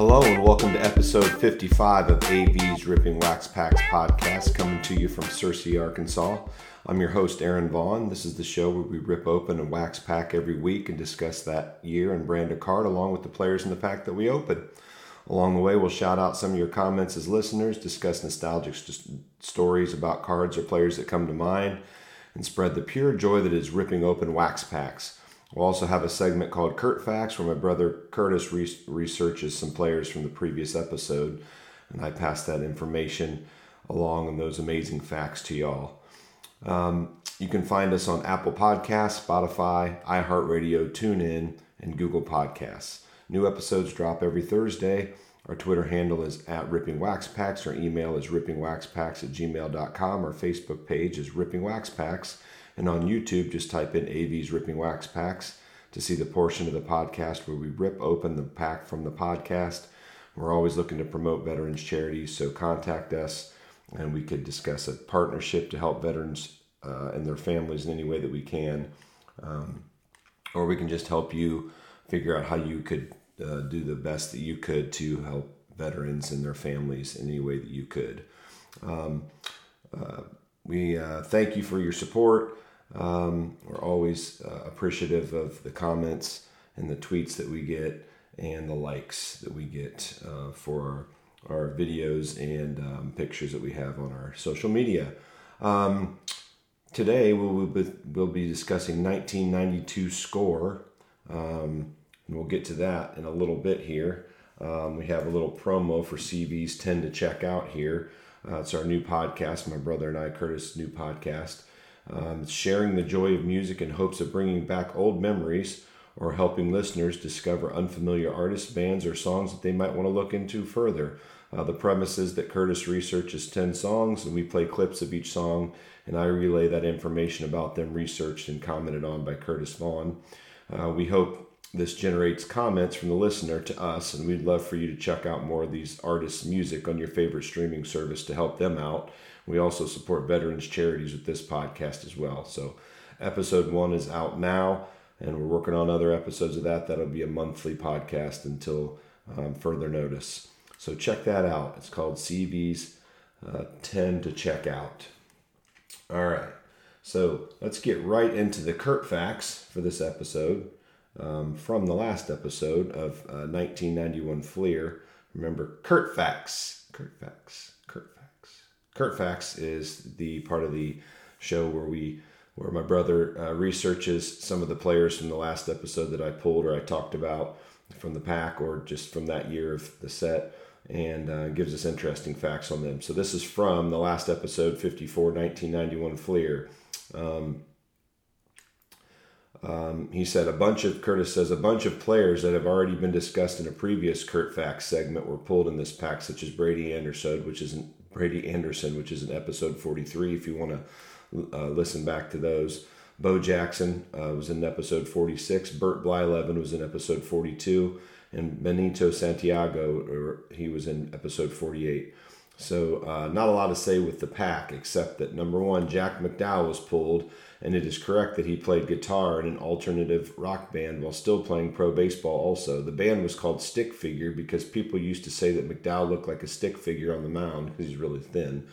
Hello and welcome to episode 55 of AV's Ripping Wax Packs podcast, coming to you from Searcy, Arkansas. I'm your host, Aaron Vaughn. This is the show where we rip open a wax pack every week and discuss that year and brand a card along with the players in the pack that we open. Along the way, we'll shout out some of your comments as listeners, discuss nostalgic st- stories about cards or players that come to mind, and spread the pure joy that is ripping open wax packs. We'll also have a segment called Kurt Facts where my brother Curtis re- researches some players from the previous episode, and I pass that information along and those amazing facts to y'all. Um, you can find us on Apple Podcasts, Spotify, iHeartRadio, TuneIn, and Google Podcasts. New episodes drop every Thursday. Our Twitter handle is at Ripping Wax Packs. Our email is rippingwaxpacks at gmail.com. Our Facebook page is Ripping Wax Packs. And on YouTube, just type in AV's Ripping Wax Packs to see the portion of the podcast where we rip open the pack from the podcast. We're always looking to promote veterans charities, so contact us and we could discuss a partnership to help veterans uh, and their families in any way that we can. Um, or we can just help you figure out how you could uh, do the best that you could to help veterans and their families in any way that you could. Um, uh, we uh, thank you for your support. Um, we're always uh, appreciative of the comments and the tweets that we get and the likes that we get uh, for our, our, videos and um, pictures that we have on our social media. Um, today we'll be, we'll be discussing 1992 score. Um, and we'll get to that in a little bit here. Um, we have a little promo for CV's 10 to check out here. Uh, it's our new podcast, my brother and I, Curtis' new podcast. Um, sharing the joy of music in hopes of bringing back old memories or helping listeners discover unfamiliar artists, bands, or songs that they might want to look into further. Uh, the premise is that Curtis researches 10 songs and we play clips of each song, and I relay that information about them researched and commented on by Curtis Vaughn. Uh, we hope this generates comments from the listener to us, and we'd love for you to check out more of these artists' music on your favorite streaming service to help them out. We also support veterans charities with this podcast as well. So, episode one is out now, and we're working on other episodes of that. That'll be a monthly podcast until um, further notice. So, check that out. It's called CV's uh, 10 to check out. All right. So, let's get right into the Kurt facts for this episode. Um, from the last episode of uh, 1991 Fleer. Remember, Kurt Facts. Kurt Facts. Kurt Facts Kurt Facts is the part of the show where we where my brother uh, researches some of the players from the last episode that I pulled or I talked about from the pack or just from that year of the set and uh, gives us interesting facts on them. So this is from the last episode 54 1991 Fleer. Um, um, he said a bunch of Curtis says a bunch of players that have already been discussed in a previous Kurt Facts segment were pulled in this pack, such as Brady Anderson, which is an Brady Anderson, which is in episode 43, if you want to uh, listen back to those. Bo Jackson uh, was in episode 46. Bert Blyleven was in episode 42. And Benito Santiago, or he was in episode 48. So, uh, not a lot to say with the pack, except that number one, Jack McDowell was pulled, and it is correct that he played guitar in an alternative rock band while still playing pro baseball also. The band was called Stick Figure because people used to say that McDowell looked like a stick figure on the mound because he's really thin.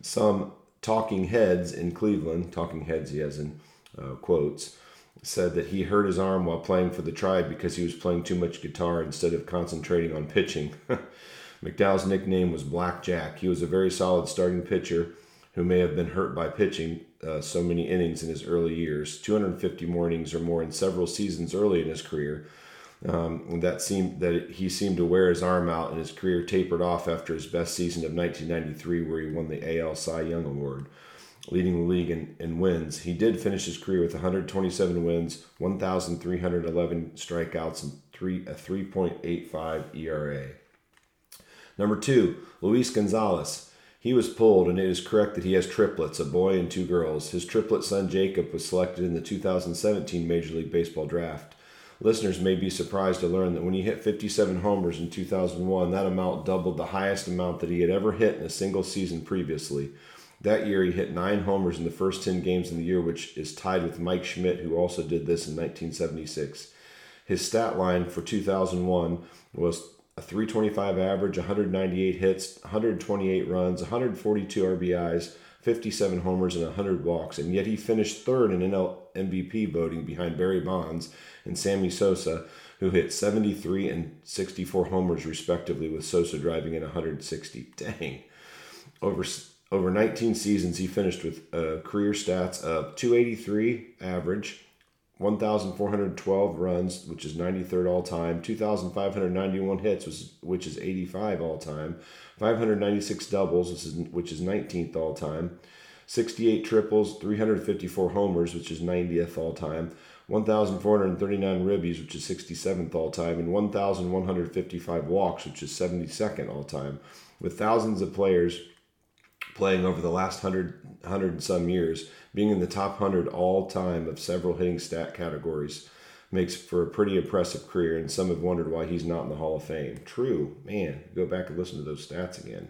Some talking heads in Cleveland, talking heads he has in uh, quotes, said that he hurt his arm while playing for the tribe because he was playing too much guitar instead of concentrating on pitching. McDowell's nickname was Black Jack. He was a very solid starting pitcher who may have been hurt by pitching uh, so many innings in his early years, 250 more innings or more in several seasons early in his career. Um, that seemed that he seemed to wear his arm out, and his career tapered off after his best season of 1993, where he won the AL Cy Young Award, leading the league in, in wins. He did finish his career with 127 wins, 1,311 strikeouts, and three a 3.85 ERA. Number two, Luis Gonzalez. He was pulled, and it is correct that he has triplets, a boy and two girls. His triplet son Jacob was selected in the 2017 Major League Baseball draft. Listeners may be surprised to learn that when he hit 57 homers in 2001, that amount doubled the highest amount that he had ever hit in a single season previously. That year, he hit nine homers in the first 10 games in the year, which is tied with Mike Schmidt, who also did this in 1976. His stat line for 2001 was a 325 average, 198 hits, 128 runs, 142 RBIs, 57 homers, and 100 walks. And yet he finished third in NL MVP voting behind Barry Bonds and Sammy Sosa, who hit 73 and 64 homers respectively, with Sosa driving in 160. Dang. Over over 19 seasons, he finished with uh, career stats of 283 average, 1,412 runs, which is 93rd all time, 2,591 hits, which is, which is 85 all time, 596 doubles, which is, which is 19th all time, 68 triples, 354 homers, which is 90th all time, 1,439 ribbies, which is 67th all time, and 1,155 walks, which is 72nd all time. With thousands of players playing over the last 100, 100 and some years, being in the top 100 all time of several hitting stat categories makes for a pretty impressive career, and some have wondered why he's not in the Hall of Fame. True, man. Go back and listen to those stats again.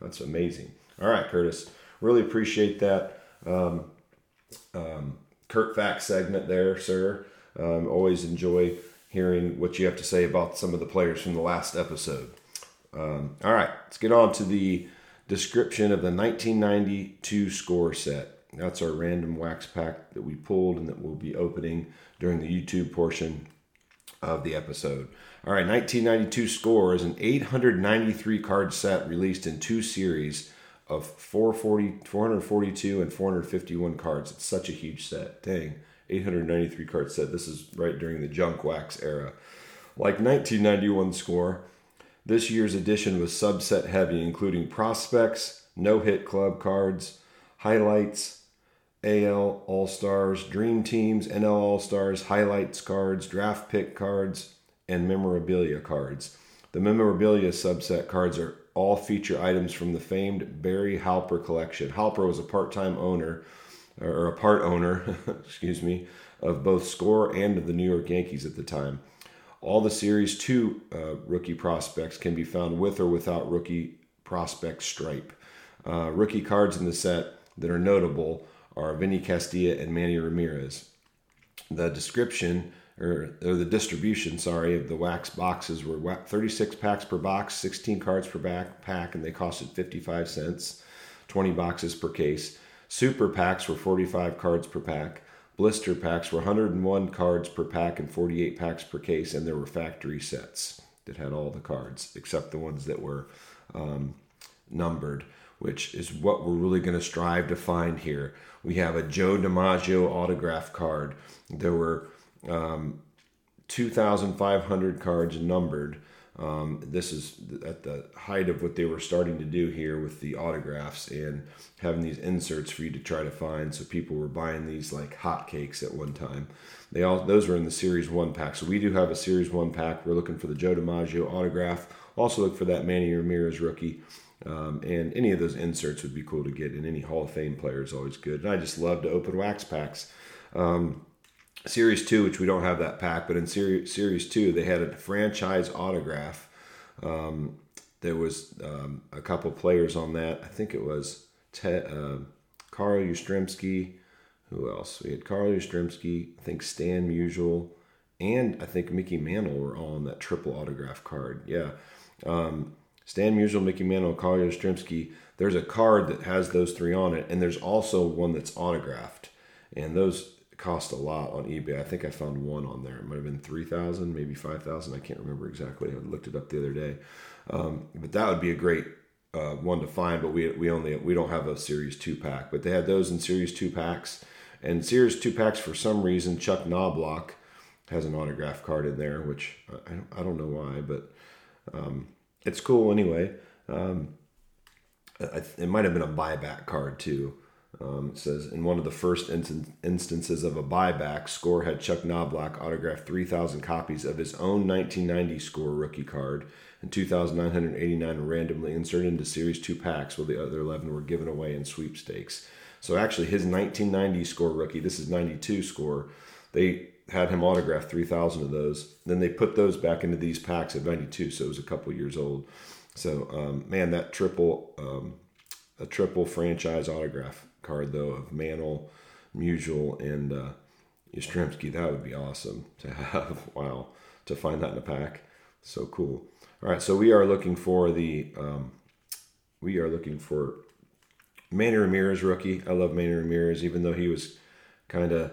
That's amazing. All right, Curtis. Really appreciate that. Um, um, Kurt Fact segment there, sir. Um, always enjoy hearing what you have to say about some of the players from the last episode. Um, all right, let's get on to the description of the 1992 score set. That's our random wax pack that we pulled and that we'll be opening during the YouTube portion of the episode. All right, 1992 score is an 893 card set released in two series of 440, 442 and 451 cards. It's such a huge set. Dang, 893 card set. This is right during the junk wax era. Like 1991 score, this year's edition was subset heavy, including prospects, no hit club cards, highlights, AL All Stars, Dream Teams, NL All Stars, highlights cards, draft pick cards, and memorabilia cards. The memorabilia subset cards are all feature items from the famed Barry Halper collection. Halper was a part-time owner, or a part owner, excuse me, of both Score and of the New York Yankees at the time. All the Series 2 uh, rookie prospects can be found with or without rookie prospect stripe. Uh, rookie cards in the set that are notable are Vinny Castilla and Manny Ramirez. The description or, or the distribution, sorry, of the wax boxes were 36 packs per box, 16 cards per back pack, and they costed 55 cents, 20 boxes per case. Super packs were 45 cards per pack. Blister packs were 101 cards per pack and 48 packs per case, and there were factory sets that had all the cards except the ones that were um, numbered, which is what we're really going to strive to find here. We have a Joe DiMaggio autograph card. There were um, 2,500 cards numbered. Um, this is at the height of what they were starting to do here with the autographs and having these inserts for you to try to find. So people were buying these like hotcakes at one time. They all those were in the Series One pack. So we do have a Series One pack. We're looking for the Joe DiMaggio autograph. Also look for that Manny Ramirez rookie. Um, and any of those inserts would be cool to get. And any Hall of Fame player is always good. And I just love to open wax packs. Um, Series two, which we don't have that pack, but in Series Series two, they had a franchise autograph. Um, there was um, a couple players on that. I think it was Te- uh, Carl Yastrzemski. Who else? We had Carl Yastrzemski. I think Stan Musial, and I think Mickey Mantle were all on that triple autograph card. Yeah, um, Stan Musial, Mickey Mantle, Carl Yastrzemski. There's a card that has those three on it, and there's also one that's autographed. And those cost a lot on eBay. I think I found one on there. It might have been three thousand, maybe five thousand. I can't remember exactly. I looked it up the other day. Um, but that would be a great uh, one to find. But we we only we don't have a Series two pack. But they had those in Series two packs and Series two packs for some reason. Chuck Knobloch has an autograph card in there, which I don't, I don't know why, but um, it's cool anyway. Um, it might have been a buyback card too. Um, it says in one of the first instances of a buyback, Score had Chuck Knobloch autograph 3,000 copies of his own 1990 Score rookie card, and 2,989 randomly inserted into Series 2 packs, while the other 11 were given away in sweepstakes. So actually, his 1990 Score rookie, this is 92 Score, they had him autograph 3,000 of those. Then they put those back into these packs at 92, so it was a couple years old. So, um, man, that triple, um, a triple franchise autograph card though of Mantle, Musial, and uh, Yastrzemski. That would be awesome to have. wow, to find that in a pack. So cool. All right, so we are looking for the um, we are looking for Manny Ramirez rookie. I love Manny Ramirez, even though he was kind of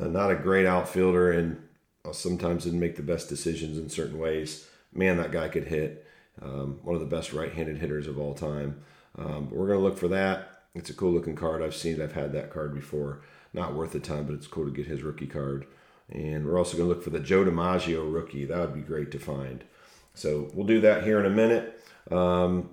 uh, not a great outfielder and uh, sometimes didn't make the best decisions in certain ways. Man, that guy could hit. Um, one of the best right-handed hitters of all time. Um, but we're gonna look for that. It's a cool looking card. I've seen it. I've had that card before. Not worth the time, but it's cool to get his rookie card. And we're also gonna look for the Joe DiMaggio rookie. That would be great to find. So we'll do that here in a minute. Um,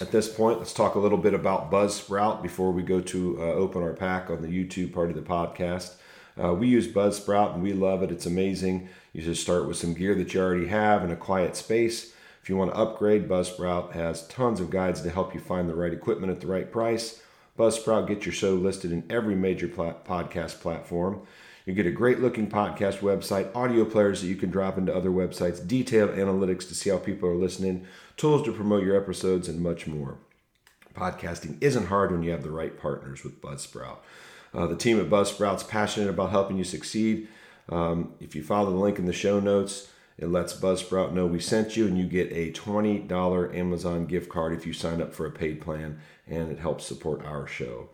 at this point, let's talk a little bit about Buzzsprout before we go to uh, open our pack on the YouTube part of the podcast. Uh, we use Buzzsprout and we love it. It's amazing. You just start with some gear that you already have in a quiet space. If you want to upgrade, Buzzsprout has tons of guides to help you find the right equipment at the right price. Buzzsprout gets your show listed in every major plat- podcast platform. You get a great looking podcast website, audio players that you can drop into other websites, detailed analytics to see how people are listening, tools to promote your episodes, and much more. Podcasting isn't hard when you have the right partners with Buzzsprout. Uh, the team at Buzzsprout's passionate about helping you succeed. Um, if you follow the link in the show notes, it lets Buzzsprout know we sent you, and you get a $20 Amazon gift card if you sign up for a paid plan, and it helps support our show.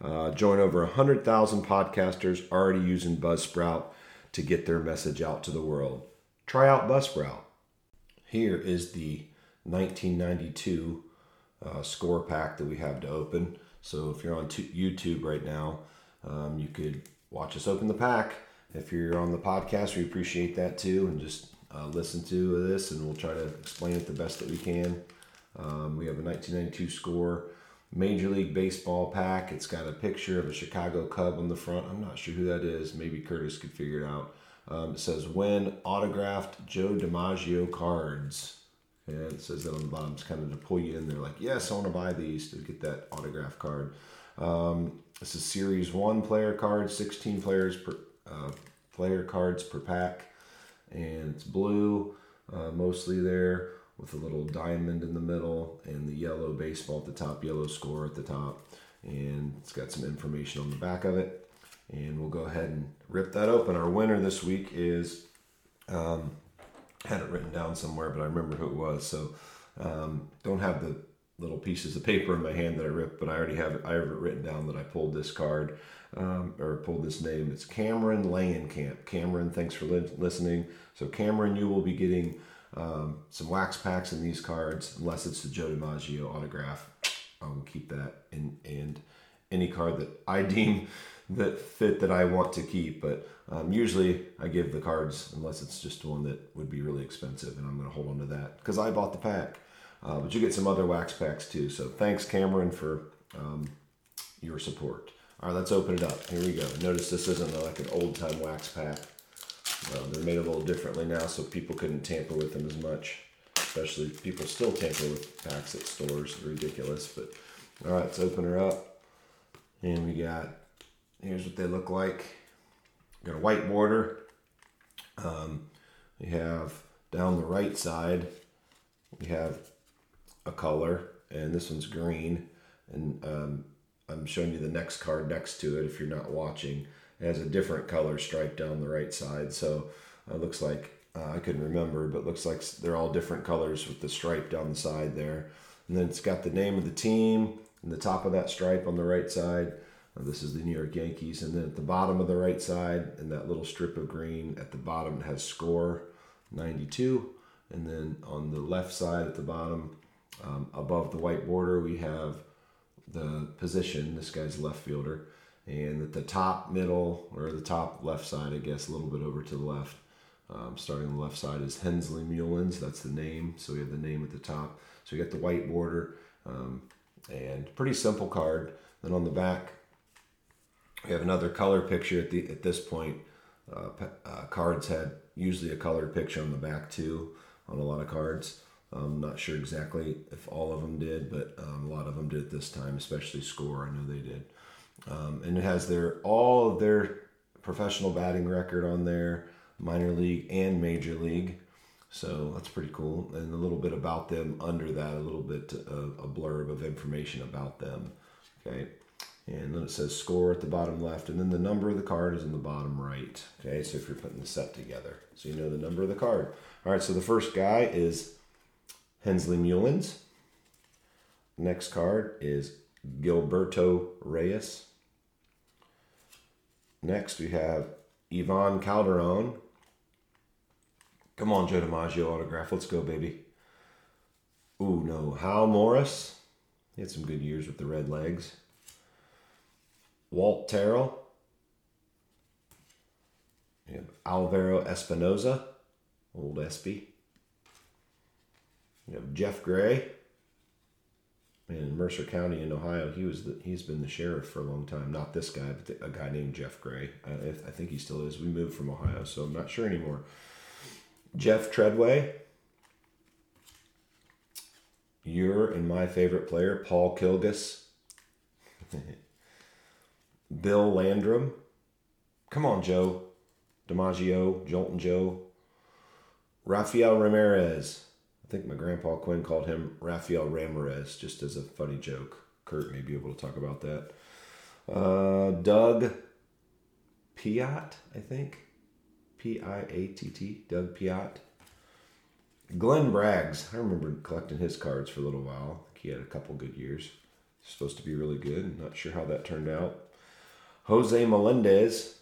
Uh, join over 100,000 podcasters already using Buzzsprout to get their message out to the world. Try out Buzzsprout. Here is the 1992 uh, score pack that we have to open. So if you're on YouTube right now, um, you could watch us open the pack. If you're on the podcast, we appreciate that too, and just uh, listen to this, and we'll try to explain it the best that we can. Um, we have a 1992 score Major League Baseball pack. It's got a picture of a Chicago Cub on the front. I'm not sure who that is. Maybe Curtis could figure it out. Um, it says when autographed Joe DiMaggio cards. And it says that on the bottom. It's kind of to pull you in there, like, yes, I want to buy these to get that autograph card. Um, this is Series 1 player cards, 16 players per uh, player cards per pack. And it's blue, uh, mostly there with a little diamond in the middle and the yellow baseball at the top, yellow score at the top. And it's got some information on the back of it. And we'll go ahead and rip that open. Our winner this week is, um, had it written down somewhere, but I remember who it was. So um, don't have the little pieces of paper in my hand that I ripped, but I already have it, I have it written down that I pulled this card um, or pulled this name. It's Cameron Langenkamp. Cameron, thanks for li- listening. So Cameron, you will be getting um, some wax packs in these cards, unless it's the Joe DiMaggio autograph. I will keep that in, and any card that I deem that fit that I want to keep. But um, usually I give the cards unless it's just one that would be really expensive, and I'm going to hold on to that because I bought the pack. Uh, but you get some other wax packs too. So thanks, Cameron, for um, your support. All right, let's open it up. Here we go. Notice this isn't like an old time wax pack. They're made a little differently now, so people couldn't tamper with them as much. Especially people still tamper with packs at stores. Ridiculous. But all right, let's open her up. And we got here's what they look like. Got a white border. Um, we have down the right side, we have a color, and this one's green. And um, I'm showing you the next card next to it if you're not watching. It has a different color stripe down the right side. So it looks like, uh, I couldn't remember, but looks like they're all different colors with the stripe down the side there. And then it's got the name of the team and the top of that stripe on the right side. Uh, this is the New York Yankees. And then at the bottom of the right side, and that little strip of green at the bottom, it has score 92. And then on the left side at the bottom, um, above the white border, we have the position. This guy's left fielder and at the top middle or the top left side, I guess, a little bit over to the left. Um, starting on the left side is Hensley Meulens. That's the name. So we have the name at the top. So we got the white border um, and pretty simple card. Then on the back, we have another color picture at the at this point. Uh, uh, cards had usually a color picture on the back too on a lot of cards. I'm not sure exactly if all of them did, but um, a lot of them did this time, especially score. I know they did. Um, and it has their all of their professional batting record on there, minor league and major league. So that's pretty cool. And a little bit about them under that, a little bit of a blurb of information about them. Okay. And then it says score at the bottom left, and then the number of the card is in the bottom right. Okay, so if you're putting the set together, so you know the number of the card. All right, so the first guy is Hensley Meulens. Next card is Gilberto Reyes. Next, we have Ivan Calderon. Come on, Joe DiMaggio autograph. Let's go, baby. Ooh, no. Hal Morris. He had some good years with the Red Legs. Walt Terrell. We have Alvaro Espinoza, old Espy. Have Jeff Gray. In Mercer County in Ohio, he was the, he's been the sheriff for a long time. Not this guy, but the, a guy named Jeff Gray. I, I think he still is. We moved from Ohio, so I'm not sure anymore. Jeff Treadway. Your and my favorite player, Paul Kilgus. Bill Landrum. Come on, Joe. DiMaggio, Joltin' Joe. Rafael Ramirez. I think my grandpa Quinn called him Rafael Ramirez, just as a funny joke. Kurt may be able to talk about that. Uh, Doug Piatt, I think. P I A T T. Doug Piatt. Glenn Braggs. I remember collecting his cards for a little while. he had a couple good years. Supposed to be really good. Not sure how that turned out. Jose Melendez.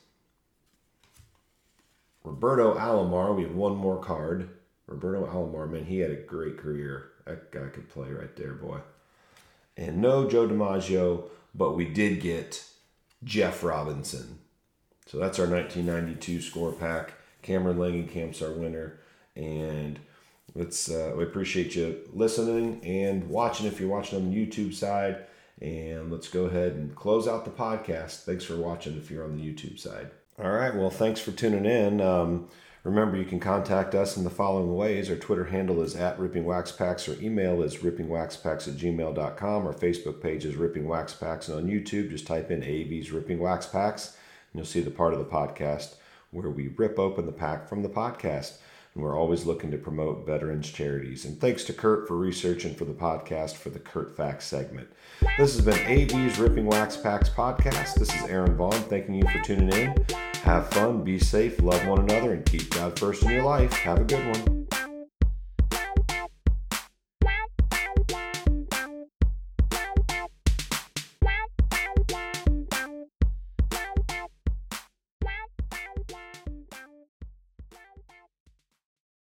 Roberto Alomar. We have one more card. Roberto Alomar, man, he had a great career. That guy could play right there, boy. And no Joe DiMaggio, but we did get Jeff Robinson. So that's our 1992 score pack. Cameron Langenkamp's our winner. And let's uh, we appreciate you listening and watching if you're watching on the YouTube side. And let's go ahead and close out the podcast. Thanks for watching if you're on the YouTube side. All right. Well, thanks for tuning in. Um, remember, you can contact us in the following ways. Our Twitter handle is at Ripping Wax Packs. Our email is rippingwaxpacks at gmail.com. Our Facebook page is Ripping Wax Packs. And on YouTube, just type in AV's Ripping Wax Packs, and you'll see the part of the podcast where we rip open the pack from the podcast and we're always looking to promote veterans charities. And thanks to Kurt for researching for the podcast for the Kurt Facts segment. This has been AV's Ripping Wax Packs podcast. This is Aaron Vaughn thanking you for tuning in. Have fun, be safe, love one another, and keep God first in your life. Have a good one.